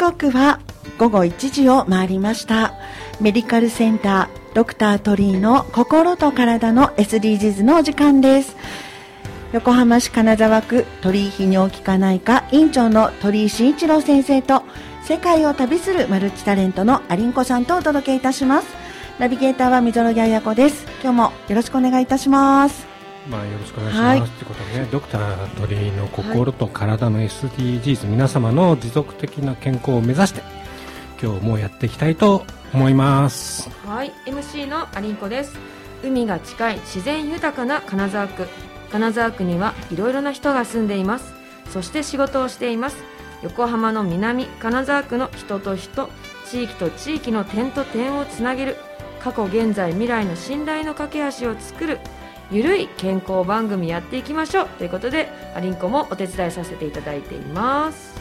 時刻は午後1時を回りました。メディカルセンタードクター鳥居の心と体の SDGs のお時間です。横浜市金沢区鳥居泌尿器科内科院長の鳥居慎一郎先生と世界を旅するマルチタレントのアリンコさんとお届けいたします。ナビゲーターは溝呂彩子です。今日もよろしくお願いいたします。まあ、よろしくお願いします。はいということでね、ドクター鳥居の心と体の SDGs、皆様の持続的な健康を目指して、今日もやっていきたいと思います。はい、MC のアリンコです。海が近い自然豊かな金沢区。金沢区にはいろいろな人が住んでいます。そして仕事をしています。横浜の南金沢区の人と人、地域と地域の点と点をつなげる。過去、現在、未来の信頼の架け橋を作る。ゆるい健康番組やっていきましょう。ということでアリンコもお手伝いさせていただいています。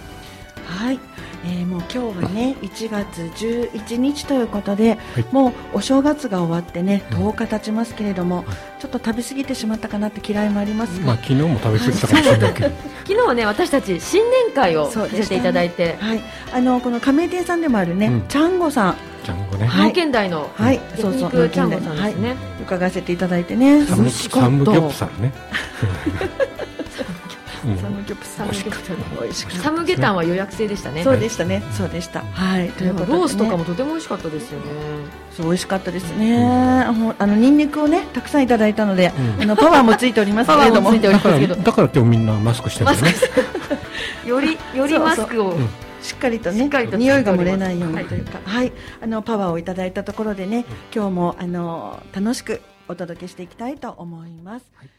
はい、えー、もう今日はね1月11日ということで、い。もうお正月が終わってねうん。10日経ちますけれども、ちょっと食べ過ぎてしまったかなって嫌いもありますが、まあ、昨日も食べ過ぎたかもしれないけど、昨日はね私たち新年会をさせていただいて、はい、あのこの加盟店さんでもあるね、うん。ちゃんごさん、ジャンゴね。はい。農研大のはい、焼そうそう、肉ちゃんごさんですはい。ね、伺わせていただいてね、サムサムギョプサルね。うんサムギョプサル。サムギョプサル。美味しかった。サムゲタンは予約制でしたね。そうでしたね、そうでした。はい、ということで、ね、ロースとかもとても美味しかったですよね。そう美味しかったですね。あのニンニクをねたくさんいただいたので、うん。あのパワーもついておりますけれども、パワーもついておりだから、ますけど。だから今日みんなマスクしてるね。よりよりマスクを。うんしっかりとね匂いが漏れないようはいにというか、はい、あのパワーをいただいたところでね、今日もあの楽しくお届けしていきたいと思います。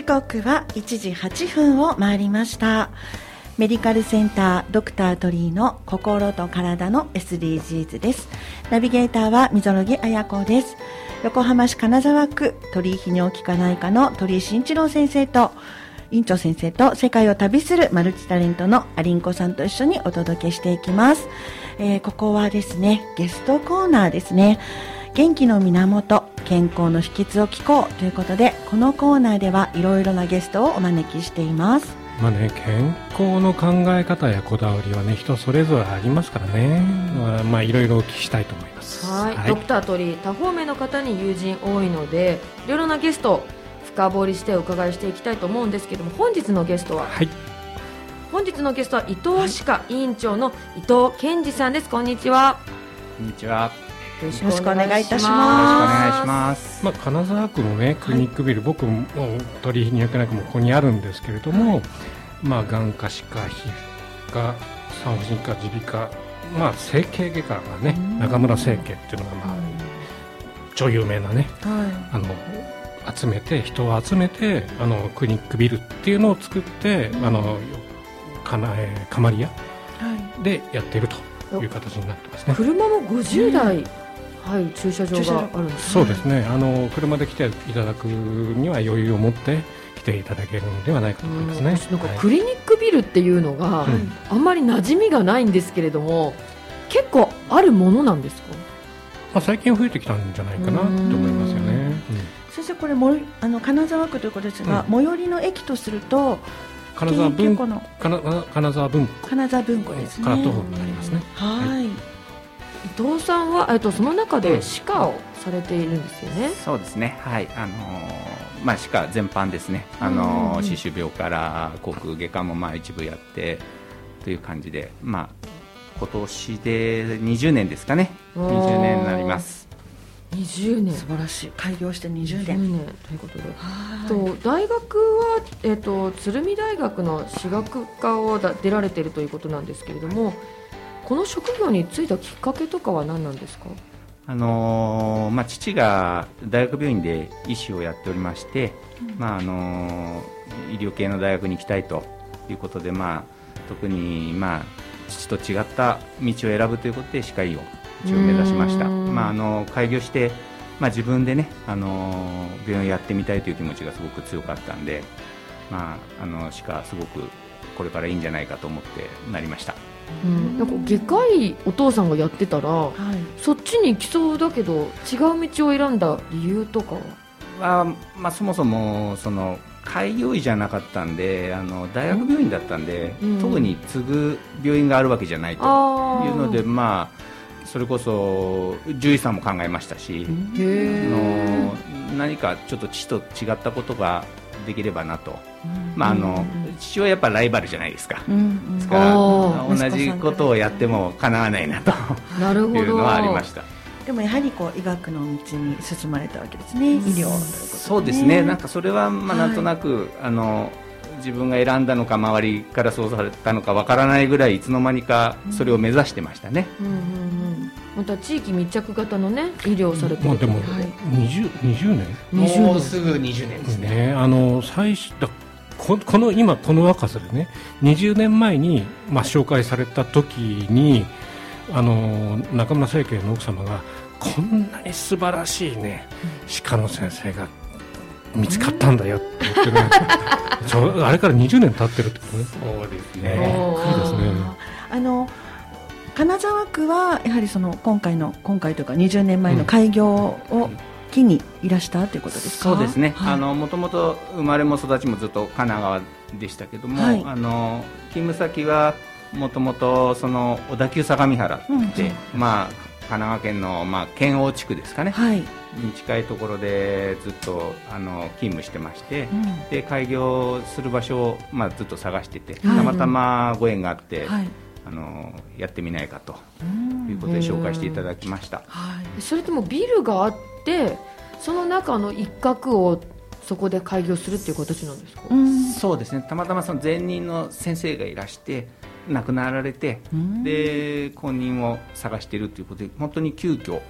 時刻は1時8分を回りました。メディカルセンタードクター鳥居の心と体の SDGs です。ナビゲーターは溝呂木彩子です。横浜市金沢区鳥居泌尿器科内科の鳥居慎一郎先生と院長先生と世界を旅するマルチタレントのアリンコさんと一緒にお届けしていきます、えーここはですねゲストコーナーですね。元気の源健康の秘訣を聞こうということでこのコーナーではいろいろなゲストをお招きしていますまあね、健康の考え方やこだわりはね、人それぞれありますからね。まあ、まあ、いろいろお聞きしたいと思います。はい、ドクター鳥居多方面の方に友人多いのでいろいろなゲストを深掘りしてお伺いしていきたいと思うんですけども本日のゲストははい。本日のゲストは伊藤歯科委員長の伊藤健二さんですこんにちはこんにちは。よろしくお願いいたします。よろしくお願いします。まあ、金沢区のね、クリニックビル、僕も取引200区もここにあるんですけれども、まあ、眼科、歯科、皮膚科、産婦人科、耳鼻科、まあ、整形外科がねうん、中村整形っていうのが、まあ、超有名なね、はあの、集めて、人を集めて、あの、クリニックビルっていうのを作って、あの、かな、えー、カマリアいはい。でやっているという形になってますね。車も50台、はい、駐車場があるんですそうですね。あの車で来ていただくには余裕を持って来ていただけるのではないかと思いますね。うん。なんかはい。クリニックビルっていうのが、うん。あんまり馴染みがないんですけれども結構あるものなんですか？まあ最近増えてきたんじゃないかなと思いますよね。先生これもあの金沢区ということですが、うん。最寄りの駅とすると金沢文結構の金金沢文庫。金沢文庫ですね。から徒歩になりますね。はい、伊藤さんは、えっと、その中で歯科をされているんですよね、そうですね。はい。あのーまあ歯科全般ですね。あのうんうんうんー歯周病から口腔外科もまあ一部やってという感じで、まあ今年で20年ですかね。おー20年になります。20年素晴らしい開業して20 20年年ということではいと大学は、えっと、鶴見大学の歯学科をだ出られているということなんですけれどもこの職業に就いたきっかけとかは何なんですか？あのーまあ父が大学病院で医師をやっておりまして、まああのー医療系の大学に行きたいということで、まあ特にまあ父と違った道を選ぶということで歯科医を一応目指しました。まああの開業して、まあ自分でねあのー病院をやってみたいという気持ちがすごく強かったんで、まああの歯科すごくこれからいいんじゃないかと思ってなりましたうん、なんか外科医お父さんがやってたらはい。そっちに行きそうだけど違う道を選んだ理由とかは？は、まあ、そもそもその開業医じゃなかったんであの大学病院だったんで、うん。特に継ぐ病院があるわけじゃないとあいうので、まあ、それこそ獣医さんも考えましたし、へあえの何かちょっと父と違ったことができればなと、まあ、あの父はやっぱライバルじゃないですか。うんうん。ですから同じことをやってもかなわないなと なるほど。いうのはありました。でもやはりこう医学の道に進まれたわけですね医療ということそうですね、なんかそれはまあはいなんとなく、あの自分が選んだのか、周りからそうされたのかわからないぐらい、いつの間にかそれを目指してましたね。うんうんうん。また地域密着型のね医療をされてるまあでもはい。20 20年？20年。もうすぐ20年ですね。ね、あの最初だここの今この若さでね20年前に、まあ、紹介された時にあの中村政権の奥様がこんなに素晴らしいね歯科の先生が見つかったんだよって言ってね。そうあれから20年経ってるってことね。そうですね。ですね。あの金沢区はやはりその今回の今回というか20年前の開業を機にいらしたということですか、そうですね。はい。あのもともと生まれも育ちもずっと神奈川でしたけども、はい。あの勤務先はもともとその小田急相模原って、うんまあ神奈川県のまあ県央地区ですかね。はい、に近いところでずっとあの勤務してまして、うん。で開業する場所を、まあ、ずっと探してて、はい。たまたまご縁があって、はいあのやってみないかと。うん。いうことで紹介していただきました、はい。それともビルがあってその中の一角をそこで開業するっていう形なんですか、うん。そうですね。たまたまその前任の先生がいらして亡くなられて、うん。で後任を探しているということで本当に急遽はい。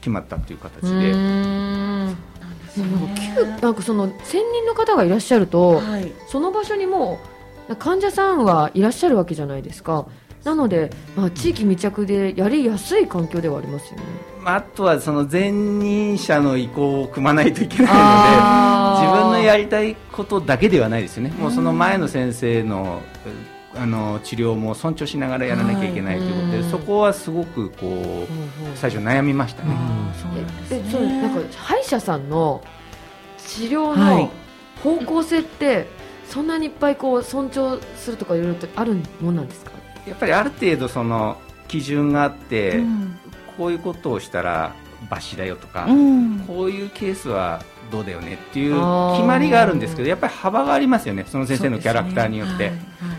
決まったという形で、ん。なんですね。なんなんかその専任の方がいらっしゃると、はい。その場所にもう患者さんはいらっしゃるわけじゃないですかなので、まあ、地域密着でやりやすい環境ではありますよね。まあ、あとはその前任者の意向を組まないといけないので自分のやりたいことだけではないですよね、もうその前の先生のあの治療も尊重しながらやらなきゃいけないということで、はいそこはすごくこう最初悩みましたね。そうなんですね。えそうなんか歯医者さんの治療はい。の方向性ってそんなにいっぱいこう尊重するとかいろいろとあるもんなんですか？やっぱりある程度その基準があって、うん。こういうことをしたら罰だよとか、うん。こういうケースはどうだよねっていう決まりがあるんですけどやっぱり幅がありますよね。その先生のキャラクターによって。で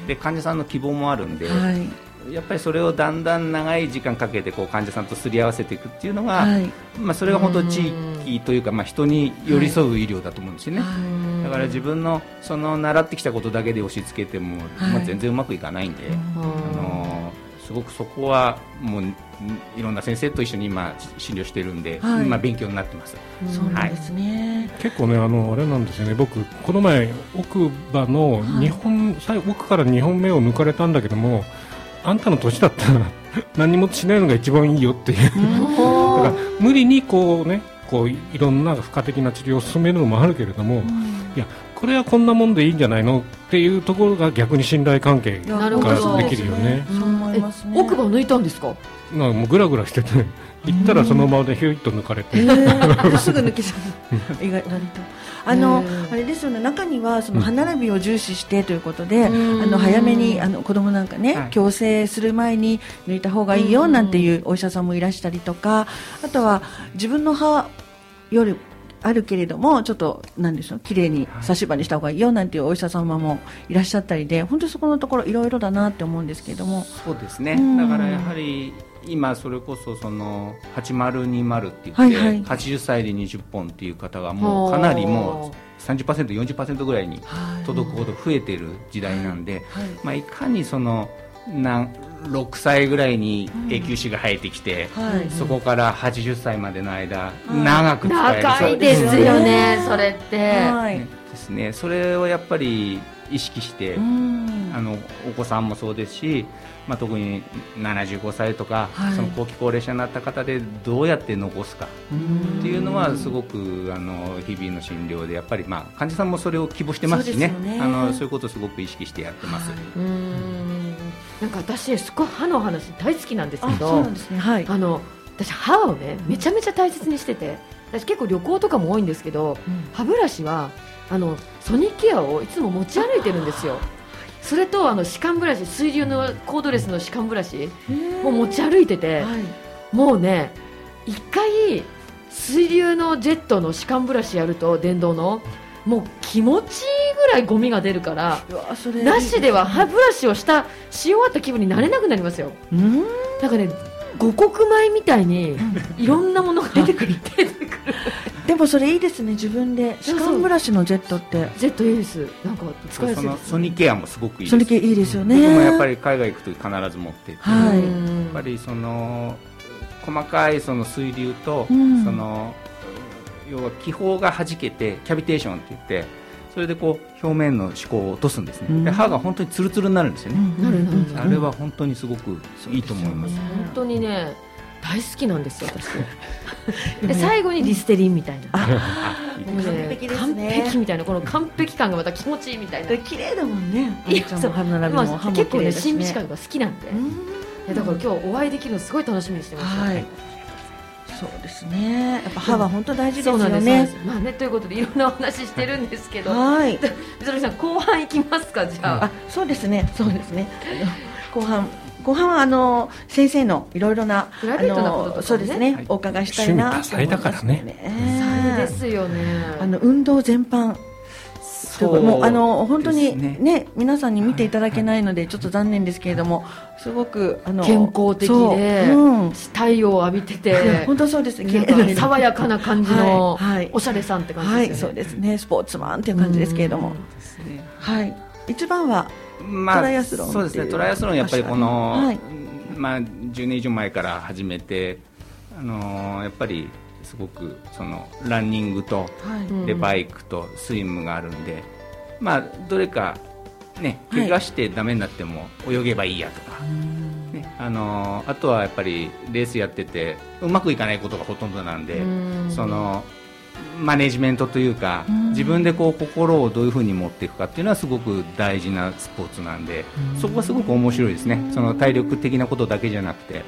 で患者さんの希望もあるんで、はいはい。やっぱりそれをだんだん長い時間かけてこう患者さんとすり合わせていくっていうのが、はい。まあ、それが本当地域というか、まあ、人に寄り添う医療だと思うんですよね、はいだから自分のその習ってきたことだけで押し付けても、はい。まあ、全然うまくいかないんで、あのすごくそこはもううんいろんな先生と一緒に今診療してるんで、はい。まあ、勉強になってます。そうなんですね。結構ねあのあれなんですよね。僕この前奥歯の2本、最後奥から2本目を抜かれたんだけどもあんたの年だったら 何もしないのが一番いいよっていう。だから無理にこうねこういいろんな付加的な治療を進めるのもあるけれども、いやこれはこんなもんでいいんじゃないの？っていうところが逆に信頼関係いやなるほど。ができるよね。ね。え奥歯抜いたんですか？なもうグラグラしてて。行ったらそのままでヒュイッと抜かれて、えー。すぐ抜けちゃう。意外割とあのあれですよね。中にはその歯並びを重視してということで、うん。あの早めにあの子供なんかね、はい。矯正する前に抜いた方がいいよなんていうお医者さんもいらしたりとかあとは自分の歯よりあるけれどもちょっとなんでしょう綺麗に差し歯にした方がいいよなんていうお医者様もいらっしゃったりで本当にそこのところいろいろだなって思うんですけれども。そうですね、うん。だからやはり今それこそその8020って言って、はいはい。80歳で20本っていう方がもうかなりもう 30%40% ぐらいに届くほど増えている時代なんで、はい。まあ、いかにそのなん6歳ぐらいに永久歯が生えてきて、はい。そこから80歳までの間、い長く使える。長いですよねそれって。はい。ねですね、それをやっぱり意識して、うん。あのお子さんもそうですし、まあ、特に75歳とか、はい。その後期高齢者になった方でどうやって残すかっていうのはすごくあの日々の診療でやっぱり、まあ、患者さんもそれを希望してますしね。そうですよね。あのそういうことをすごく意識してやってます。はい。うーんなんか私すごい歯の話大好きなんですけどはい。あの私歯をねめちゃめちゃ大切にしてて私結構旅行とかも多いんですけど歯ブラシはあのソニックケアをいつも持ち歩いてるんですよ。それとあの歯間ブラシ水流のコードレスの歯間ブラシもう持ち歩いててはい。もうね一回水流のジェットの歯間ブラシやると電動のもう気持ちいいぐらいゴミが出るからなしでは歯ブラシをしたし終わった気分になれなくなりますよ。うん。なんかね五穀米みたいにいろんなものが出てくる出て。く るでもそれいいですね自分で。歯間ブラシのジェットって。ジェットいいです。なんか使いやすいです。ソニーケアもすごくいいそですれ系いいですよね。僕もやっぱり海外行くと必ず持ってって、はい。やっぱりその細かいその水流と、うん。その要は気泡が弾けてキャビテーションって言ってそれでこう表面の歯垢を落とすんですね、うん。で歯が本当にツルツルになるんですよね、なるなるなあれは本当にすごくいいと思います。ね本当にね大好きなんですよ私。で最後にリステリンみたいな。あもうね完璧です完ね璧みたいなこの完璧感がまた気持ちいいみたいな。綺麗だもんね。結構ね綺麗だし審美視覚が好きなんで、だから今日お会いできるのすごい楽しみにしてます、はいそうですね。やっぱ歯は本当大事ですよね。す。まあねということでいろんなお話してるんですけど。はい。みぞりさん後半いきますかじゃあ、あそうですね。そうですね。後半後半はあの先生のいろいろなプライベートなこととかね。あのそうですね、はい。お伺いしたいな趣味多彩だからね。多彩ですよね。あの運動全般という。もうあの本当にですね。皆さんに見ていただけないのでちょっと残念ですけれどもすごくあの健康的でそううん。太陽を浴びてて 本当そうです。なんか爽やかな感じのはいはい。おしゃれさんって感はいじですよね、そうですね。スポーツマンっていう感じですけれども。ね。はい。一番はまあ、トライアスロンっていうそうですね。トライアスロンやっぱりこの、はいまあ、10年以上前から始めて、あのーやっぱりすごくそのランニングとでバイクとスイムがあるんで、まあ、どれか、ね、はい。怪我してダメになっても泳げばいいやとか、ねあのーあとはやっぱりレースやっててうまくいかないことがほとんどなんで、うん。そのマネジメントというか、うん。自分でこう心をどういうふうに持っていくかっていうのはすごく大事なスポーツなんで、そこはすごく面白いですね、その体力的なことだけじゃなくて、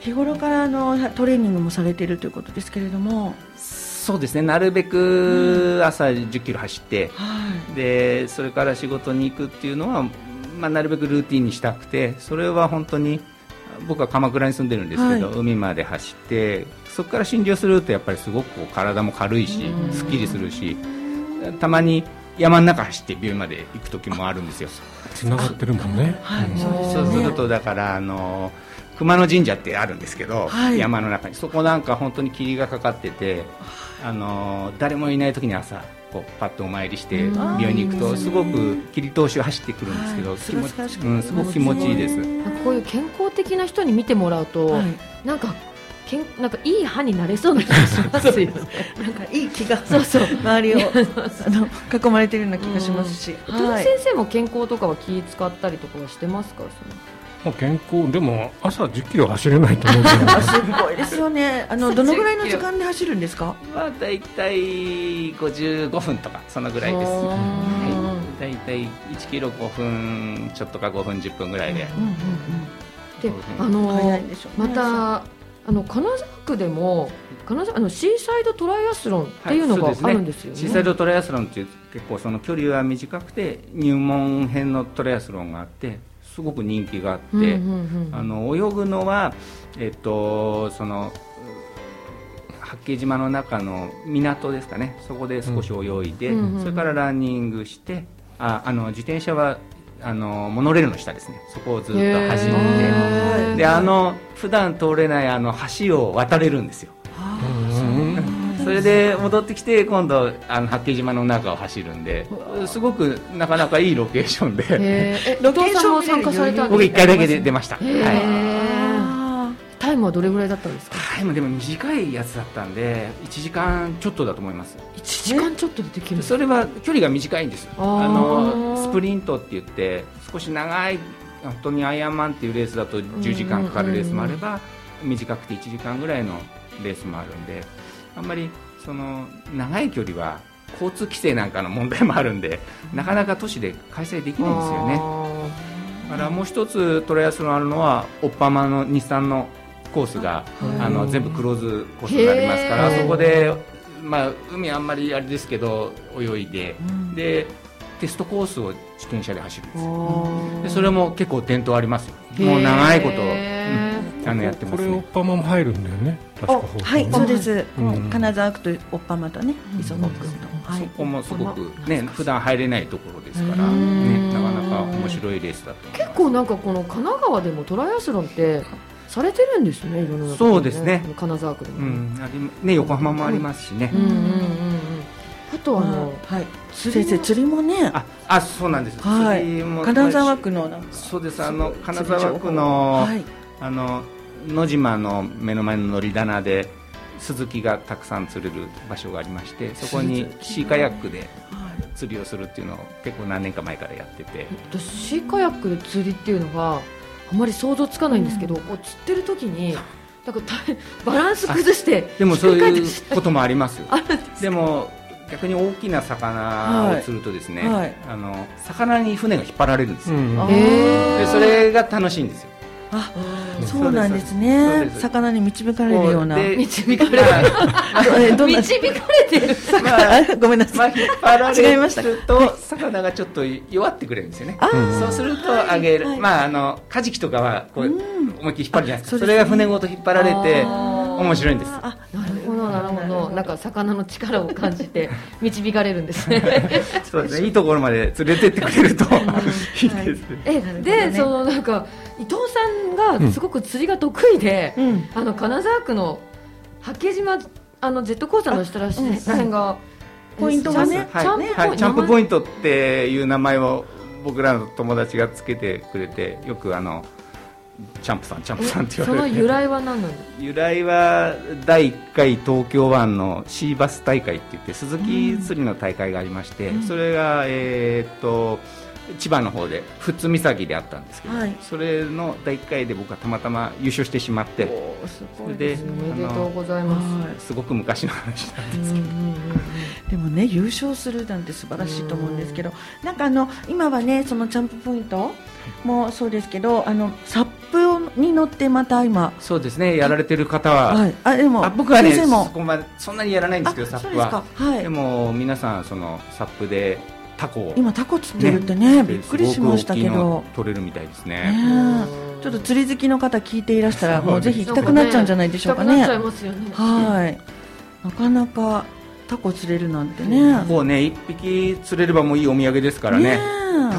日頃からあのトレーニングもされているということですけれども。そうですね、なるべく朝10キロ走って、はい。でそれから仕事に行くっていうのは、まあ、なるべくルーティンにしたくて、それは本当に僕は鎌倉に住んでるんですけど、はい。海まで走って、そこから診療するとやっぱりすごく体も軽いしうん、すっきりするし、たまに山の中走って病院まで行く時もあるんですよ。つながってるもんね。はい。うん。そうですよね。そうするとだからあの熊野神社ってあるんですけど、はい。山の中に。そこなんか本当に霧がかかっててあの誰もいない時に朝こうパッとお参りしてうん。病院に行くとすごく霧通しを走ってくるんですけど、はい。気持ちすうん、すごく気持ちいいです。こういう健康的な人に見てもらうと、はい。なんかけんなんかいい歯になれそうな気がしますよね。なんかいい気がそうそう。周りをあの囲まれているような気がしますし、鳥はい。先生も健康とかは気使ったりとかはしてますか？もう健康でも朝10キロ走れないと思うけど あすごいですよね。あのどのぐらいの時間で走るんですか？まあ大体55分とかそのぐらいです。あーはい、大体1キロ5分ちょっとか5分10分ぐらいで。うんうんで、あうん。でしょうね。またあの金沢区でも金沢あのシーサイドトライアスロンっていうのがあるんですよね。シーサイドトライアスロンっていう結構その距離は短くて入門編のトライアスロンがあってすごく人気があって、うんうんうんあの泳ぐのはえっとそのう八景島の中の港ですかね。そこで少し泳いで、うんうんうんそれからランニングしてああの自転車はあのモノレールの下ですね。そこをずっと走って。であの普段通れないあの橋を渡れるんですよ。うんそれで戻ってきて今度あの八景島の中を走るんですごくなかなかいいロケーションで。ロケーションも参加されたん僕です1回だけで出ました、はい、あタイムはどれぐらいだったんですか？タイムでも短いやつだったんで1時間ちょっとだと思います。1時間ちょっとでできるそれは距離が短いんですあのスプリントって言って少し長い本当にアイアンマンっていうレースだと10時間かかるレースもあれば、短くて1時間ぐらいのレースもあるんであんまりその長い距離は交通規制なんかの問題もあるんでなかなか都市で開催できないんですよね。だからもう一つトライアスロンあるのはオッパマの日産のコースがあの全部クローズコースになりますからそこで、まあ、海あんまりあれですけど泳いで、でテストコースを自転車で走るんですよ。でそれも結構伝統ありますよ。もう長いこと、あのやってますこれオッねパマも入るんだよね。はいそうです、うん。金沢区とオッパマとね磯子区と、はい。そこもすごくね普段入れないところですから、うん。ね、なかなか面白いレースだと。結構なんかこの神奈川でもトライアスロンってされてるんですねいろんなところそうですね。金沢区でも、うん。ありね横浜もありますしね、うん。うんうんうんあとあの、はい。先生釣りもね。ああそうなんです、はい。金沢区のそうです。あの金沢区の、はいあの野島の目の前の乗り棚でスズキがたくさん釣れる場所がありましてそこにシーカヤックではい。釣りをするっていうのを結構何年か前からやってて。私シーカヤックで釣りっていうのがあまり想像つかないんですけど、こう釣ってる時になんか大バランス崩してでもそういうこともありますよ。あるんですでも逆に大きな魚を釣るとですね、はい。あの魚に船が引っ張られるんですよ、うんでそれが楽しいんですよあうん。そうなんですね。魚に導かれるような。で導かれる。導かれてる。まああごめんなさい。違いましたと魚がちょっと弱ってくれるんですよね。そうすると上げる、はい。まああのカジキとかはこううん。思いっきり引っ張るじゃないですか、そうですね。それが船ごと引っ張られて面白いんです。あなるほどなるほどなんか魚の力を感じて 導かれるんですね。そうですね。いいところまで連れてってくれるとい。いです、えで、ね。そのなんか伊藤さんがすごく釣りが得意で、うん。あの金沢区の八景島あのジェットコースターの下らしあうん。らへんが、ポイントがね。はい。チャンプポイントはい、チャンプポインイントっていう名前を僕らの友達がつけてくれてよくあのチャンプさんチャンプさんって言そわれての由来は何なんです由来は第1回東京湾のシーバス大会って言って鈴木釣りの大会がありまして、それが、えーっと千葉の方で富津岬であったんですけど、はい。それの第1回で僕はたまたま優勝してしまってすごいそれでねおめでとうございます。はいすごく昔の話なんですうんうんうんでもね優勝するなんて素晴らしいと思うんですけどなんかあの今はねそのチャンプポイントもそうですけどあのサップに乗ってまた今。そうですねやられてる方は、はい。あでもあ僕はねそ先生も。こまでそんなにやらないんですけどあサップは。ではい。でも皆さんそのサップでタコを。今タコ釣ってるってねびっくりしましたけど。の取れるみたいですね。ねえ。ちょっと釣り好きの方聞いていらしたらもうぜひ行きたくなっちゃうんじゃないでしょうかね。行きたくなっちゃいますよね。はい。なかなかタコ釣れるなんてね。もうね一匹釣れればもういいお土産ですからね。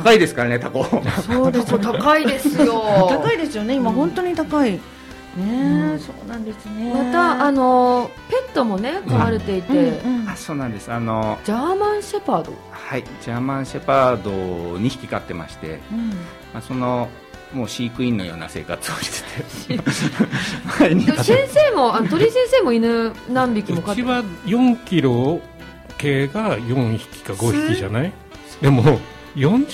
高いですからねタコ。そうですよね。高いですよ。高いですよね。今本当に高い。ねえそうなんですね。またあのペットもね飼われていて、うんうん。あそうなんです。あのジャーマンシェパード。はい。ジャーマンシェパードを2匹飼ってまして、うん。まあ、そのもう飼育員のような生活をしてて先生もあの鳥居先生も犬何匹も飼ってうちは4キロ系が4匹か5匹じゃない。でも40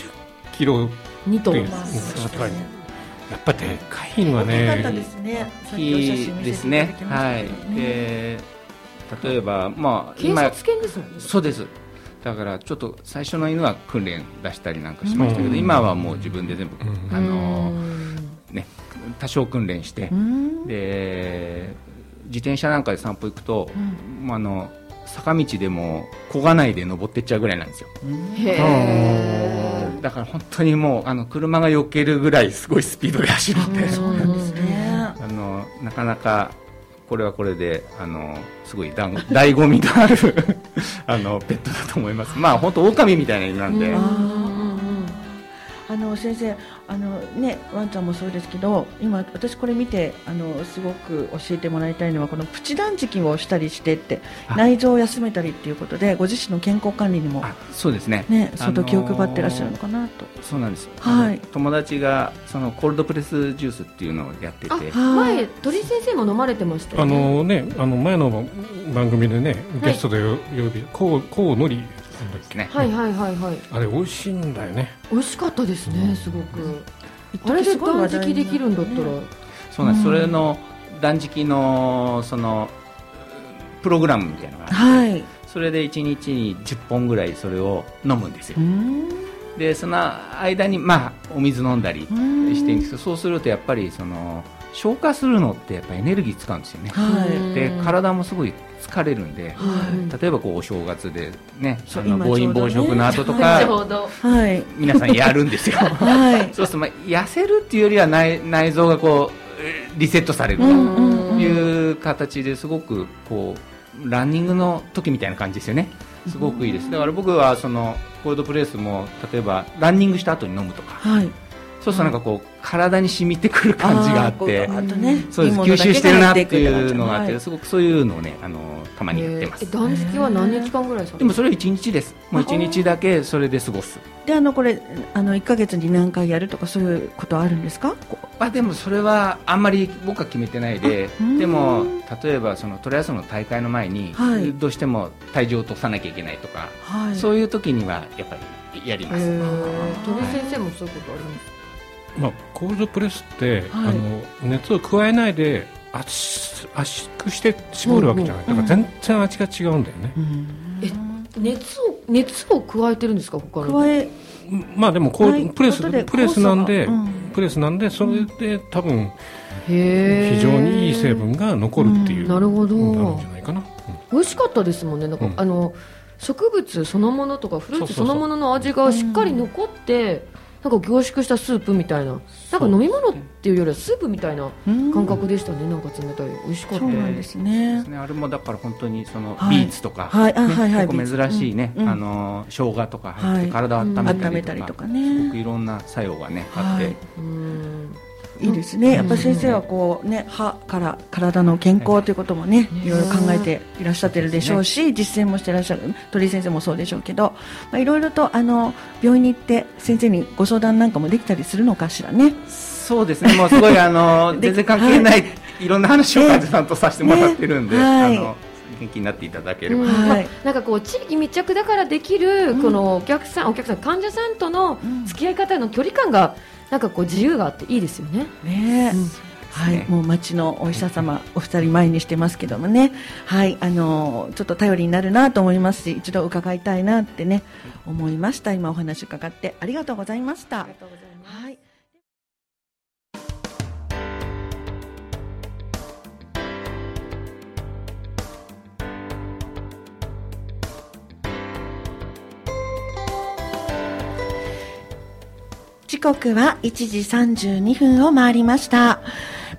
キロ2頭ってまあうん高いやっぱでかいのは大きかったねですねですね。はい。で例えばまあ警察犬ですもんね。そうですだからちょっと最初の犬は訓練出したりなんかしましたけど、うん。今はもう自分で全部、うん。あのうん。ね多少訓練して、うん。で自転車なんかで散歩行くと、うん。まああの坂道でも漕がないで登ってっちゃうぐらいなんですよ。だから本当にもうあの車が避けるぐらいすごいスピードで走るんで、そうなんですね。あのなかなかこれはこれであのすごいだん 醍醐味のあるあのペットだと思います。まあ本当狼みたいな犬なんで、うん。ああの先生あのねワンちゃんもそうですけど今私これ見てあのすごく教えてもらいたいのはこのプチ断食をしたりしてってあ。内臓を休めたりっていうことでご自身の健康管理にもあそうですね。ねあのー相当気を配ってらっしゃるのかなと、そうなんです、はい。あの友達がそのコールドプレスジュースっていうのをやってて。あはい。前鳥居先生も飲まれてましたよあねのねあの前の番組でねゲストで呼びこうこうのりですね。はいはいはいはい。あれ美味しいんだよね。美味しかったですねすごく。あれで断食できるんだったら。そうなんです。うん。それの断食のそのプログラムみたいなのがあって、はい。それで1日に10本ぐらいそれを飲むんですよ。う。ん。でその間にまあお水飲んだりうんしてるんですけど、そうするとやっぱりその消化するのってやっぱエネルギー使うんですよね。はい。で体もすごい疲れるんで。はい。例えばこうお正月でね、あの暴飲暴食の後と ちか、はい。皆さんやるんですよ。はい。そうするとまあ痩せるっていうよりは内内臓がこうえーリセットされる。という形ですごくこうランニングの時みたいな感じですよね。すごくいいです。だから僕はそのコールドプレスも例えばランニングした後に飲むとか、はいそうするとなんかこう体に染みてくる感じがあってそうです吸収してるなっていうのがあって、はいすごくそういうのをねあのたまにやってますえ。断食は何日間ぐらいされでもそれは1日です。もう1日だけそれで過ごす。であのこれあの1ヶ月に何回やるとかそういうことあるんですか？こあでもそれはあんまり僕は決めてないででも例えばそのトライアスロンの大会の前に、はいどうしても体重を落とさなきゃいけないとか、うはいそういう時にはやっぱりやります、鳥居先生もそういうことありますまあ、コールドプレスって、はい。あの熱を加えないで圧圧縮して絞るわけじゃない、うんうんだから全然味が違うんだよね、うん。え熱を熱を加えてるんですか他の加えまあでもこう、はい。プレスプレスなんで、うん。プレスなんでそれで多分非常にいい成分が残るっていう、なるほど。なるんじゃないかな、美味しかったですもんね。なんか、うん。あの植物そのものとかフルーツそのものの味がしっかり残って、なんか凝縮したスープみたいな。なんか飲み物っていうよりはスープみたいなうん。感覚でしたね、なんか冷たい。美味しかった。そうなんですね。ね。あれもだから本当にそのはい。ビーツとか、はい。あねはいはい。結構珍しいね、うんうん。あの生姜とか入ってはい。体を温めたりとか,、温めたりとかすねごくいろんな作用がねあって、はい。うんいいですね。やっぱ先生はこうね歯から体の健康ということもねいろいろ考えていらっしゃってるでしょうし実践もしてらっしゃる鳥居先生もそうでしょうけどまあいろいろとあの病院に行って先生にご相談なんかもできたりするのかしらね。そうですね。もうすごいあの で全然関係ない、い、ろんな話を患者さんとさせてもらってるんで、ね。はい。あの元気になっていただければ、うん。はい。まあなんかこう地域密着だからできる、うん。このお客さんお客さん患者さんとのうん。付き合い方の距離感がなんかこう自由があっていいですよね。ねうん。はい、もう町のお医者様お二人前にしてますけどもね、はい、あのちょっと頼りになるなと思いますし、一度伺いたいなってね、思いました。今お話伺ってありがとうございました。時刻は1時32分を回りました。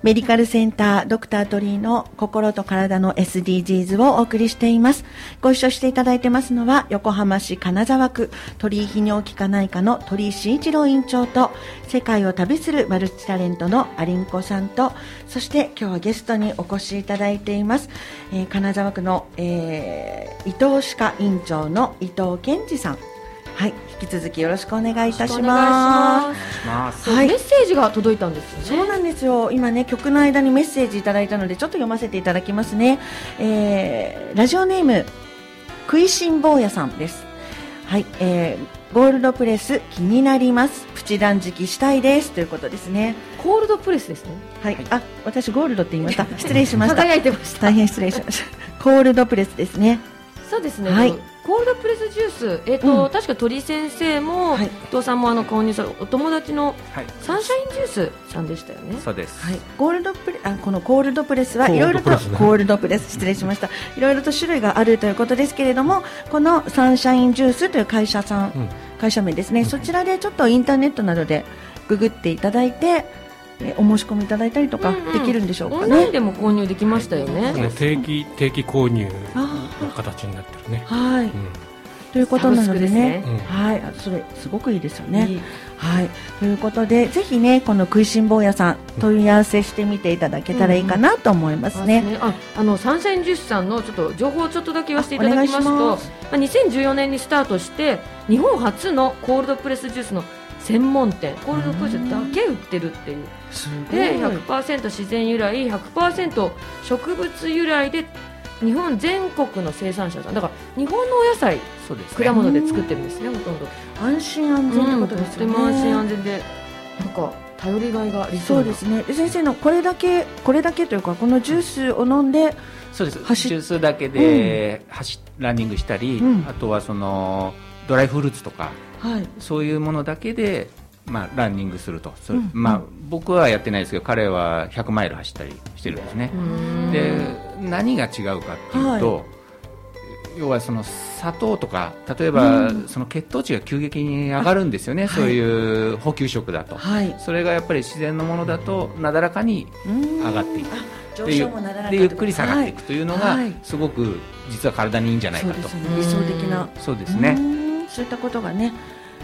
メディカルセンタードクタートリーの心と体の SDGs をお送りしています。ご一緒していただいてますのは横浜市金沢区鳥居泌尿器科内科の鳥居慎一郎院長と世界を旅するマルチタレントのアリンコさんとそして今日はゲストにお越しいただいています、えー金沢区の、えー伊藤歯科院長の伊藤健二さんはい引き続きよろしくお願いいたしまます。はい。メッセージが届いたんですよね。そうなんですよ。今ね曲の間にメッセージいただいたのでちょっと読ませていただきますね、えーラジオネーム食いしん坊やさんです。はい、えーゴールドプレス気になります。プチ断食したいです。ということですね。コールドプレスですね。はい、はい。あ私ゴールドって言いました。失礼しました。輝いてました。大変失礼しました。コールドプレスですねそうですね。はい。コールドプレスジュース、えっ、と、うん。確か鳥居先生も、はい。伊藤さんもあの購入されお友達のはい。サンシャインジュースさんでしたよね。そうです、はい、ゴールドプレあこのコールドプレスはいろいろとコールドプレス失礼しました。いろいろと種類があるということですけれどもこのサンシャインジュースという会社さん、うん。会社名ですね、そちらでちょっとインターネットなどでググっていただいてえお申し込みいただいたりとかうんうん。できるんでしょうかオンラインね。でも購入できましたよね。ね。定期定期購入あの形になってるね、はい、うん。ということなのでね。ね。うん。はい、あそれすごくいいですよね。いい。はい、ということでぜひねこの食いしん坊屋さん問い合わせしてみていただけたらいいかなと思いますね。ああのサンシャインジュースさんのちょっと情報をちょっとだけ言わせていた。だきますとます。まあ、2014年にスタートして日本初のコールドプレスジュースの専門店。コールドプレスだけ売ってるっていう。すで100%自然由来100%植物由来で日本全国の生産者さん。だから日本のお野菜そうですね。果物で作ってるんですねほとんど。安心安全ってことですよね、うんとっても安心安全で。なんか頼りがいがありそううですね。で先生のこれだけこれだけというかこのジュースを飲んでそうです。ジュースだけで走ランニングしたり、うん。あとはそのドライフルーツとかはい。そういうものだけで、まあ、ランニングすると。うん。まあ、僕はやってないですけど彼は100マイル走ったりしてるんですね、うん。で何が違うかっていうと、要はその砂糖とか例えば、うん。その血糖値が急激に上がるんですよね、あそういう補給食だと、はい。それがやっぱり自然のものだとなだらかに上上がっていく。でゆ昇もなだらかでゆっくり下がっていくというのが、はい。すごく実は体にいいんじゃないかと。理想的な。そうですね、うんそういったことがね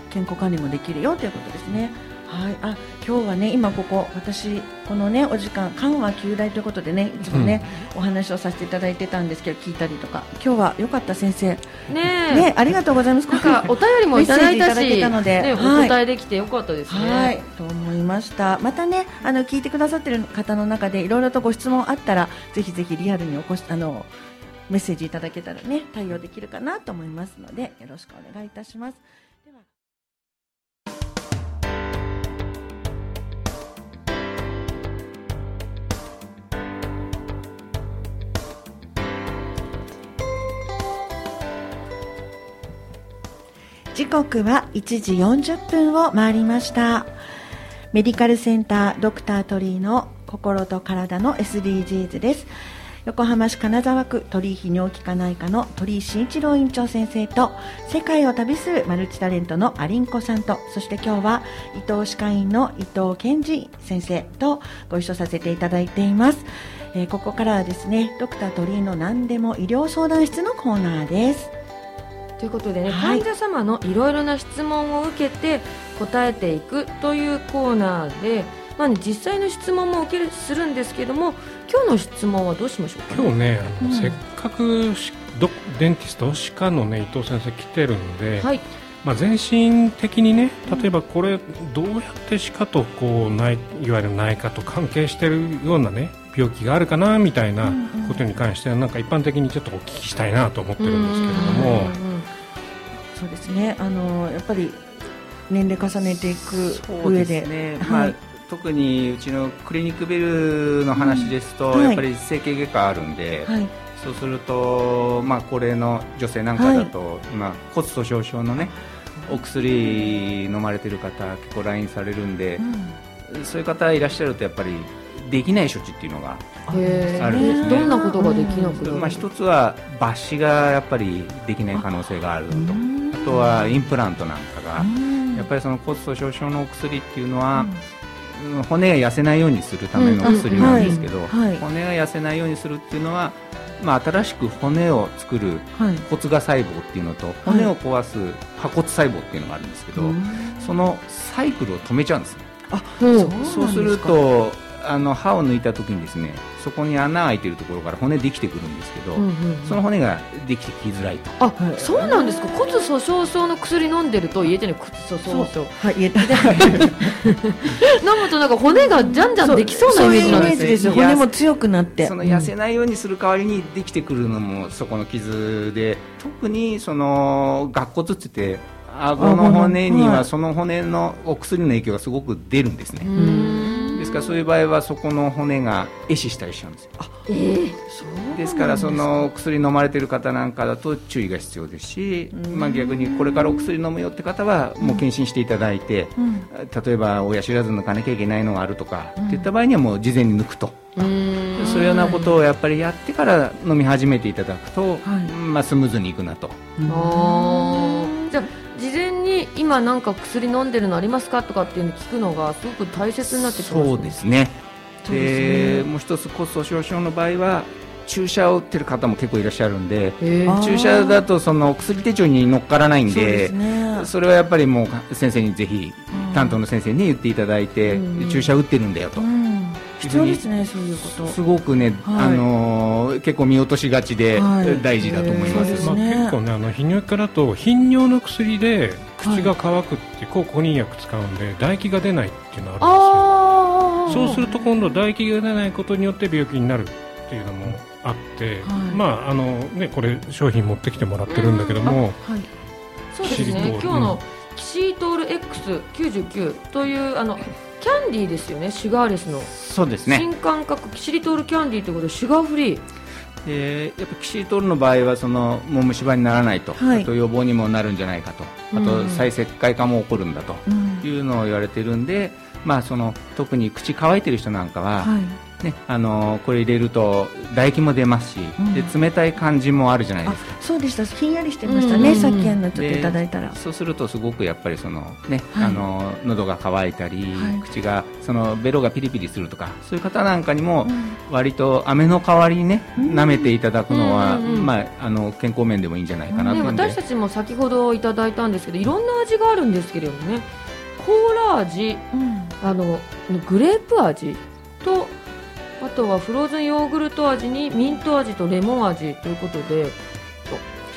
健康管理もできるよということですね。はい。あ今日はね今ここ私このねお時間緩和旧大ということでねいつもね、お話をさせていただいてたんですけど聞いたりとか。今日はよかった先生。ねえ。ねありがとうございます。なんかお便りもいただいたしたのでね、はい。お答えできてよかったですね。はい、と思いました。またね、あの聞いてくださってる方の中でいろいろとご質問あったら、ぜひぜひリアルにおこしあのメッセージいただけたらね、対応できるかなと思いますので、よろしくお願いいたします。では。時刻は1時40分を回りました。メディカルセンタードクタートリーの心と体の SDGs です。横浜市金沢区鳥居泌尿器科内科の鳥居慎一郎院長先生と世界を旅するマルチタレントのアリンコさんとそして今日は伊藤歯科医の伊藤健二先生とご一緒させていただいています、えーここからはですねドクタートリーの何でも医療相談室のコーナーです。ということでね、はい。患者様のいろいろな質問を受けて答えていくというコーナーで、まあね、実際の質問も受けるするんですけども今日の質問はどうしましょうか、ね、今日ねあの、うん。せっかくしドデンティスト歯科のね伊藤先生来てるんで、はい。まあ、全身的にね例えばこれどうやって歯科とこう内いわゆる内科と関係してるようなね病気があるかなみたいなうんうん。ことに関してはなんか一般的にちょっとお聞きしたいなと思ってるんですけれども。うんそうですね。あのやっぱり年齢重ねていくそうで上ですね、はい。まあ、特にうちのクリニックビルの話ですと、うんはい。やっぱり整形外科あるんで、はい。そうすると、まあ、高齢の女性なんかだと、今骨粗しょう症のねお薬飲まれてる方結構来院されるんでう、ん。そういう方いらっしゃるとやっぱりできない処置っていうのが、あるんですね。どんなことができなくなる、まあ、一つは抜歯がやっぱりできない可能性があると。うん。あとはインプラントなんかがうん。やっぱりその骨粗しょう症のお薬っていうのは、うん骨が痩せないようにするためのお薬なんですけど、骨が痩せないようにするっていうのは、まあ、新しく骨を作るはい。骨芽細胞っていうのと骨を壊す破骨細胞っていうのがあるんですけど、うん。そのサイクルを止めちゃうんですね。うんそうそうするとあの歯を抜いた時にですねそこに穴開いてるところから骨できてくるんですけど、うんうんその骨ができてきづらいと。あ、はいそうなんですか？骨粗しょう症の薬飲んでると言えてね骨粗しょう症はい言えた。飲むとなんか骨がじゃんじゃんできそうなイメージなんですそういうイメージですよ。骨も強くなって。その痩せないようにする代わりにできてくるのもそこの傷で特にその顎骨って言って顎の骨にははいその骨のお薬の影響がすごく出るんですね、か？らそういう場合はそこの骨が壊死したりしちゃうんですよ。えー。そうですからその薬飲まれてる方なんかだと注意が必要ですし、うん。まあ、逆にこれからお薬飲むよって方はもう検診していただいて、うん。例えば親知らず抜かなきゃいけないのがあるとか、うん。っていった場合にはもう事前に抜くと、うん。そういうようなことをやっぱりやってから飲み始めていただくと、はい。まあ、スムーズにいくなと。じゃに今なんか薬飲んでるのありますかとかっていうの聞くのがすごく大切になってきますね。そうですね。ですねでもう一つ骨粗しょう症の場合は注射を打ってる方も結構いらっしゃるんで注射だとその薬手帳に乗っからないんでね。それはやっぱりもう先生にぜひうん。担当の先生に言っていただいて、うん。注射打ってるんだよと、うん必要ですねそういうこと。すごくね、はい。あのー結構見落としがちではい。大事だと思います、そうですまあ、ね。結構ねあの泌尿器科だと頻尿の薬で口が乾くって抗コリン薬使うんで唾液が出ないっていうのがあるんですよ。そうすると今度唾液が出ないことによって病気になるっていうのもあって、はい。まああのねこれ商品持ってきてもらってるんだけども、はい。そうですね。キシリトール今日のキシリトール X99 というあのキャンディーですよねシュガーレスの、そうですね。新感覚キシリトールキャンディーということでシュガーフリー。でやっぱキシリトールの場合はそのもう虫歯にならないと、はい。あと予防にもなるんじゃないかと。あうん。と再石灰化も起こるんだとうん。いうのを言われてるんで、まあ、その特に口乾いてる人なんかは、はいね、あのこれ入れると唾液も出ますし、うん。で冷たい感じもあるじゃないであすか。そうでした。ひんやりしてましたね、うん。さっきあのちょっといただいたら。そうするとすごくやっぱりその、ねはい。あの喉が渇いたり、はい。口がそのベロがピリピリするとかそういう方なんかにもうん。割と飴の代わりにねうん。舐めていただくのは、うんうんうんまあ、あの健康面でもいいんじゃないかなとね、私たちも先ほどいただいたんですけどいろんな味があるんですけれどもねコーラ味うん。あのグレープ味とあとはフローズンヨーグルト味にミント味とレモン味ということで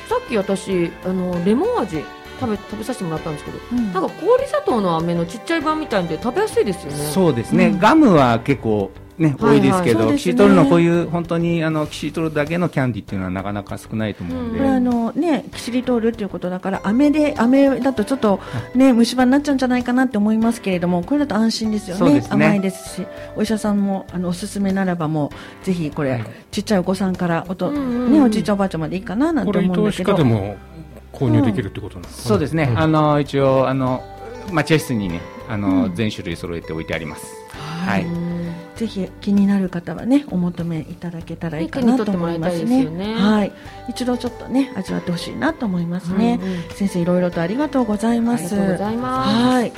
さっき私あのレモン味食べ食べさせてもらったんですけどうん。なんか氷砂糖の飴のちっちゃい版みたいで食べやすいですよね。そうですね、うん。ガムは結構、ね、はいはい。多いですけど、そうですね。キシリトールのこういう本当にあのキシリトールだけのキャンディーっていうのはなかなか少ないと思うんで、これあのねキシリトールっていうことだから飴で飴だとちょっとね虫歯になっちゃうんじゃないかなって思いますけれどもこれだと安心ですよね。ね。甘いですし。お医者さんもあのおすすめならばもうぜひこれ、はい。ちっちゃいお子さんからおと、うんうんうん。ねおじいちゃんおばあちゃんまでいいかななんて思うんだけど科でも購入できるってことなんですか、そうですね、ん。あの一応あの待合室にねあの、うん。全種類揃えて置いてあります。ははいいぜひ気になる方はねお求めいただけたらいいかなと思いますね。いすよね。はい。一度ちょっとね味わってほしいなと思いますね、うんうん。先生いろいろとありがとうございます。ありがとうございます。はい。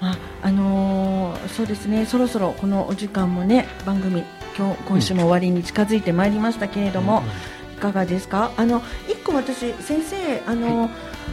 まああのーそうですね。そろそろこのお時間もね番組今日今週も終わりに近づいてまいりましたけれども、いかがですか？あの一個私先生あの、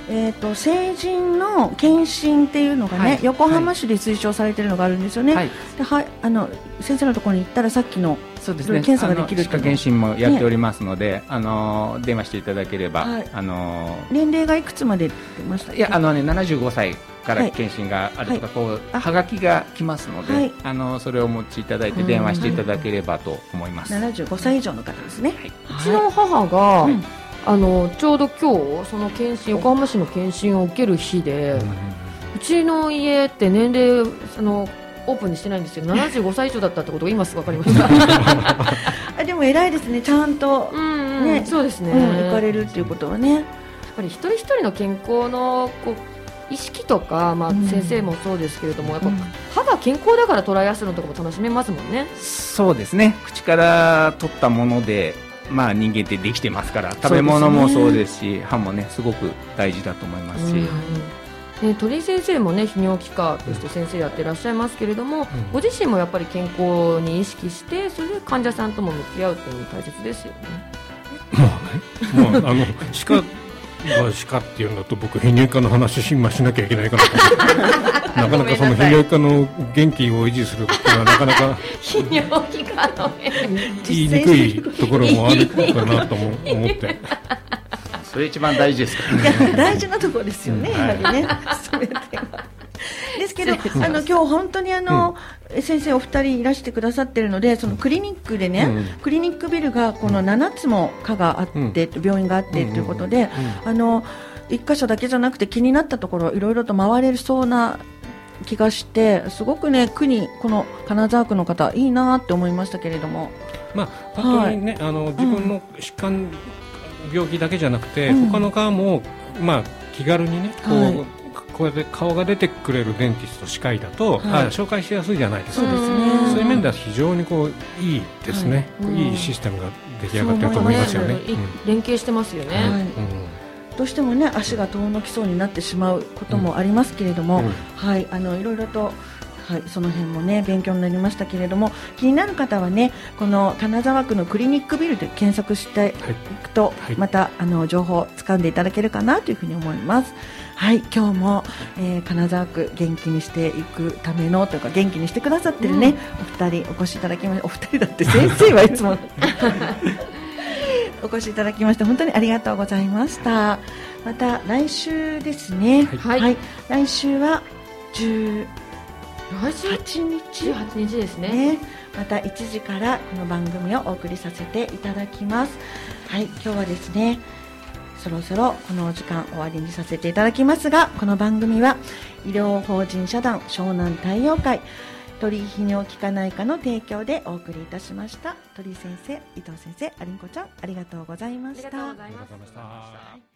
えっ、と成人の検診っていうのがね、はい。横浜市で推奨されているのがあるんですよね、はい、ではいあの先生のところに行ったらさっきのそうですね。検査ができる検診もやっておりますので、あの電話していただければ、はい。あの年齢がいくつまで出ましたいやあのね75歳からはい。検診があるとか、こうあはがきが来ますので、はい。あのそれをお持ちいただいて電話していただければと思います。75歳以上の方ですね、うちの母が、うんあのちょうど今日その検診横浜市の検診を受ける日で、うちの家って年齢あのオープンにしてないんですよ75歳以上だったってことが今すぐ分かりました あでも偉いですね。ちゃんと、うん、うん。ねそうですね、うん、行かれるっていうことはね。やっぱり一人一人の健康のこう意識とか、まあうん先生もそうですけれども、やっぱうん歯が健康だからトライアスロンとかも楽しめますもんね。そうですね。口から取ったもので、まあ人間ってできてますから、食べ物もそうですし、歯もねすごく大事だと思いますし、ね、鳥居先生もね泌尿器科として先生やってらっしゃいますけれども、んご自身もやっぱり健康に意識してそれで患者さんとも向き合うっていうのも大切ですよね。まあね、まあ、あの歯科は歯科っていうんだと僕泌尿器科の話しましなきゃいけないかなと なかなかその泌尿器科の元気を維持するっていうのはなかなか泌尿器科の言いにくいところもあるかなとも思ってそれ一番大事ですからね。大事なところですよね、うんやはりね。そういう点はですけど、あの今日本当にあの、先生お二人いらしてくださってるので、そのクリニックでね、うん。クリニックビルがこの7つも科があって、病院があってということで、あの一箇所だけじゃなくて気になったところいろいろと回れそうな気がして、すごくね区にこの金沢区の方いいなって思いましたけれども、まあ本当にね、あの自分の疾患、病気だけじゃなくて、うん。他の科もまあ気軽にねこう、はいこうやって顔が出てくれるデンティスト歯科医だと、はい。あ紹介しやすいじゃないですか。そうですね。そういう面では非常にこういいですね、はい。い、いシステムが出来上がってると思いますよね。い連携してますよね。はい。うんうん。どうしてもね足が遠のきそうになってしまうこともありますけれども、うん。はい。あのいろいろと。はい、その辺もね勉強になりましたけれども気になる方はねこの金沢区のクリニックビルで検索していくと、はいまたあの情報を掴んでいただけるかなというふうに思います。はい今日も、えー金沢区元気にしていくためのというか元気にしてくださってるね、お二人お越しいただきましてお二人だって先生はいつも お越しいただきまして本当にありがとうございました。また来週ですね。はい来週は10来週8日18日ですね。ね、また1時からこの番組をお送りさせていただきます。はい今日はですねそろそろこのお時間終わりにさせていただきますがこの番組は医療法人社団湘南太陽会鳥居泌尿器科内科の提供でお送りいたしました。鳥居先生伊藤先生アリンコちゃんありがとうございまありした。ありがとうございました。はい